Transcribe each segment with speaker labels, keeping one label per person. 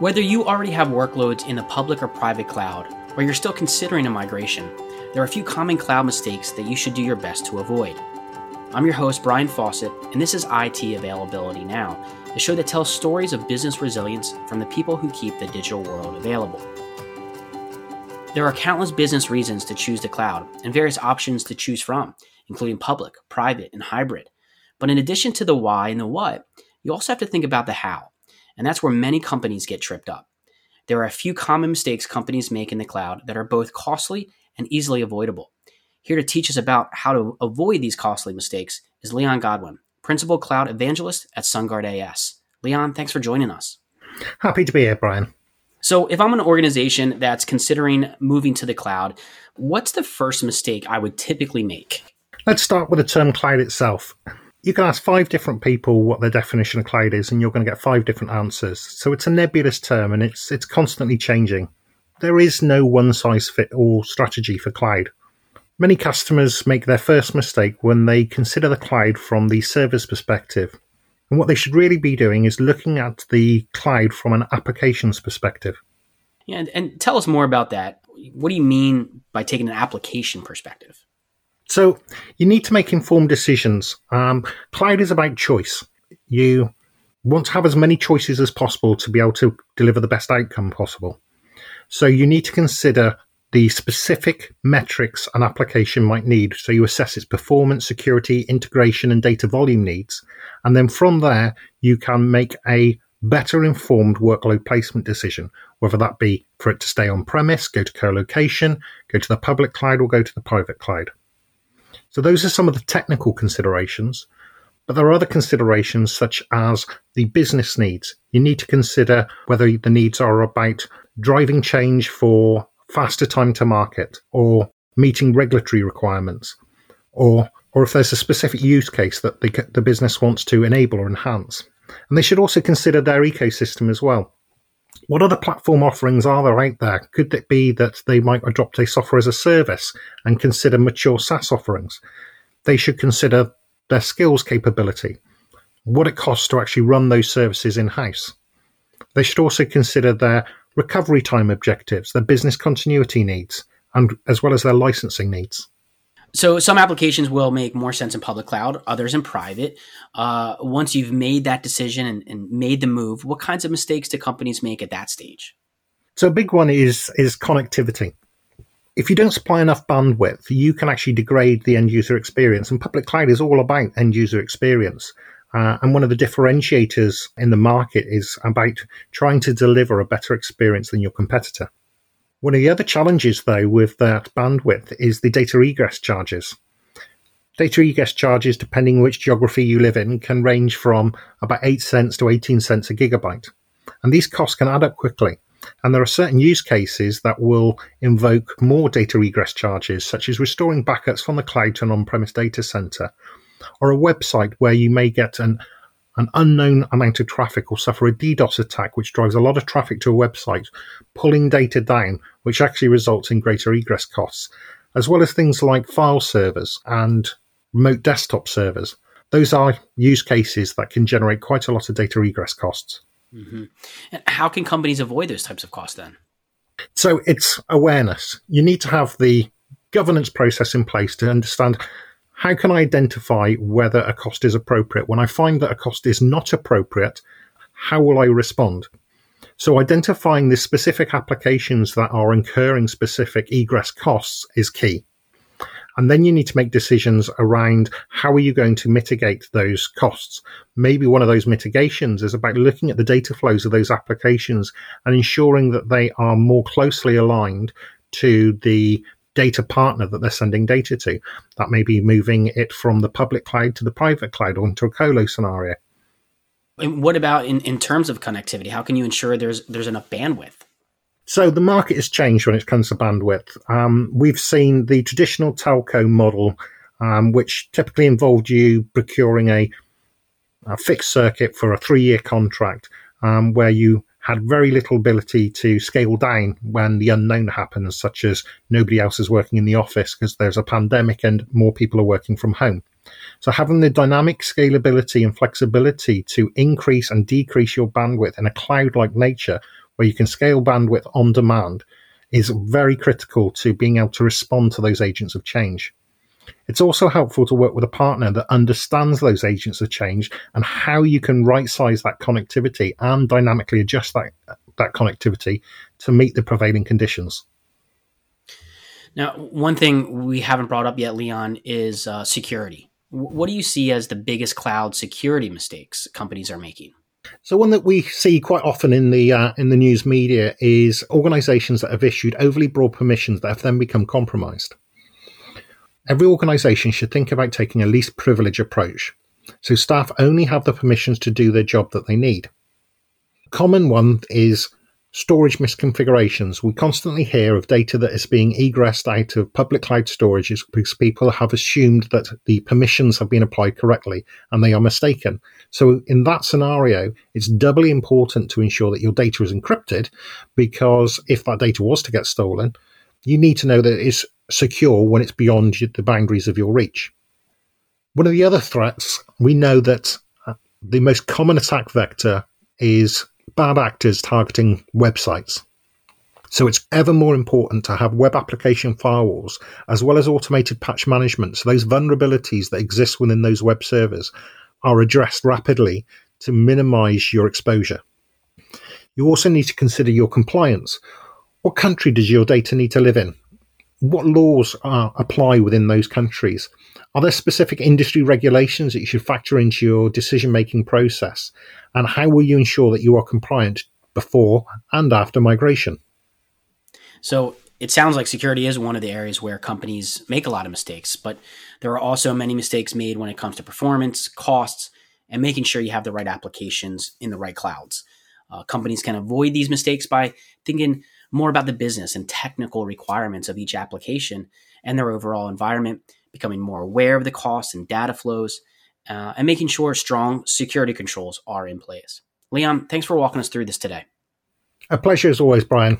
Speaker 1: Whether you already have workloads in the public or private cloud, or you're still considering a migration, there are a few common cloud mistakes that you should do your best to avoid. I'm your host, Brian Fawcett, and this is IT Availability Now, the show that tells stories of business resilience from the people who keep the digital world available. There are countless business reasons to choose the cloud and various options to choose from, including public, private, and hybrid. But in addition to the why and the what, you also have to think about the how. And that's where many companies get tripped up. There are a few common mistakes companies make in the cloud that are both costly and easily avoidable. Here to teach us about how to avoid these costly mistakes is Leon Godwin, Principal Cloud Evangelist at SunGard AS. Leon, thanks for joining us.
Speaker 2: Happy to be here, Brian.
Speaker 1: So, if I'm an organization that's considering moving to the cloud, what's the first mistake I would typically make?
Speaker 2: Let's start with the term cloud itself. You can ask five different people what their definition of cloud is, and you're going to get five different answers. So it's a nebulous term, and it's it's constantly changing. There is no one size fit all strategy for cloud. Many customers make their first mistake when they consider the cloud from the service perspective. And what they should really be doing is looking at the cloud from an applications perspective.
Speaker 1: Yeah, and, and tell us more about that. What do you mean by taking an application perspective?
Speaker 2: So you need to make informed decisions. Um, cloud is about choice. You want to have as many choices as possible to be able to deliver the best outcome possible. So you need to consider the specific metrics an application might need. So you assess its performance, security, integration, and data volume needs. And then from there, you can make a better informed workload placement decision, whether that be for it to stay on premise, go to co-location, go to the public cloud, or go to the private cloud. So those are some of the technical considerations. But there are other considerations such as the business needs. You need to consider whether the needs are about driving change for faster time to market or meeting regulatory requirements or or if there's a specific use case that the, the business wants to enable or enhance. And they should also consider their ecosystem as well. What other platform offerings are there out there? Could it be that they might adopt a software as a service and consider mature SaaS offerings? They should consider their skills capability, what it costs to actually run those services in house. They should also consider their recovery time objectives, their business continuity needs, and as well as their licensing needs.
Speaker 1: So some applications will make more sense in public cloud, others in private. Uh, once you've made that decision and, and made the move, what kinds of mistakes do companies make at that stage?
Speaker 2: So a big one is is connectivity. If you don't supply enough bandwidth, you can actually degrade the end user experience. And public cloud is all about end user experience. Uh, and one of the differentiators in the market is about trying to deliver a better experience than your competitor. One of the other challenges, though, with that bandwidth is the data egress charges. Data egress charges, depending which geography you live in, can range from about 8 cents to 18 cents a gigabyte. And these costs can add up quickly. And there are certain use cases that will invoke more data egress charges, such as restoring backups from the cloud to an on premise data center, or a website where you may get an an unknown amount of traffic or suffer a DDoS attack, which drives a lot of traffic to a website, pulling data down, which actually results in greater egress costs, as well as things like file servers and remote desktop servers. Those are use cases that can generate quite a lot of data egress costs.
Speaker 1: Mm-hmm. And how can companies avoid those types of costs then?
Speaker 2: So it's awareness. You need to have the governance process in place to understand how can I identify whether a cost is appropriate? When I find that a cost is not appropriate, how will I respond? So identifying the specific applications that are incurring specific egress costs is key. And then you need to make decisions around how are you going to mitigate those costs. Maybe one of those mitigations is about looking at the data flows of those applications and ensuring that they are more closely aligned to the data partner that they're sending data to. That may be moving it from the public cloud to the private cloud or into a colo scenario.
Speaker 1: And what about in, in terms of connectivity? How can you ensure there's there's enough bandwidth?
Speaker 2: So the market has changed when it comes to bandwidth. Um, we've seen the traditional telco model, um, which typically involved you procuring a, a fixed circuit for a three-year contract, um, where you had very little ability to scale down when the unknown happens, such as nobody else is working in the office because there's a pandemic and more people are working from home. So having the dynamic scalability and flexibility to increase and decrease your bandwidth in a cloud like nature where you can scale bandwidth on demand is very critical to being able to respond to those agents of change. It's also helpful to work with a partner that understands those agents of change and how you can right size that connectivity and dynamically adjust that, that connectivity to meet the prevailing conditions.
Speaker 1: Now, one thing we haven't brought up yet, Leon, is uh, security. What do you see as the biggest cloud security mistakes companies are making?
Speaker 2: So one that we see quite often in the uh, in the news media is organisations that have issued overly broad permissions that have then become compromised. Every organisation should think about taking a least privilege approach, so staff only have the permissions to do their job that they need. Common one is Storage misconfigurations. We constantly hear of data that is being egressed out of public cloud storages because people have assumed that the permissions have been applied correctly and they are mistaken. So in that scenario, it's doubly important to ensure that your data is encrypted because if that data was to get stolen, you need to know that it's secure when it's beyond the boundaries of your reach. One of the other threats, we know that uh, the most common attack vector is bad actors targeting websites. So it's ever more important to have web application firewalls as well as automated patch management. So those vulnerabilities that exist within those web servers are addressed rapidly to minimize your exposure. You also need to consider your compliance. What country does your data need to live in? What laws are, apply within those countries? Are there specific industry regulations that you should factor into your decision making process? And how will you ensure that you are compliant before and after migration?
Speaker 1: So it sounds like security is one of the areas where companies make a lot of mistakes, but there are also many mistakes made when it comes to performance, costs, and making sure you have the right applications in the right clouds. Uh, companies can avoid these mistakes by thinking more about the business and technical requirements of each application and their overall environment, becoming more aware of the costs and data flows, uh, and making sure strong security controls are in place. Leon, thanks for walking us through this today.
Speaker 2: A pleasure as always, Brian.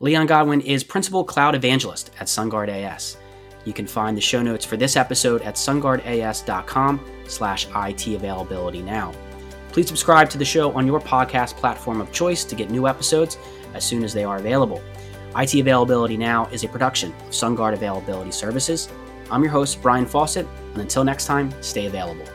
Speaker 1: Leon Godwin is Principal Cloud Evangelist at SunGard AS. You can find the show notes for this episode at sungardas.com slash IT availability now. Please subscribe to the show on your podcast platform of choice to get new episodes as soon as they are available. IT Availability Now is a production of SunGard Availability Services. I'm your host, Brian Fawcett, and until next time, stay available.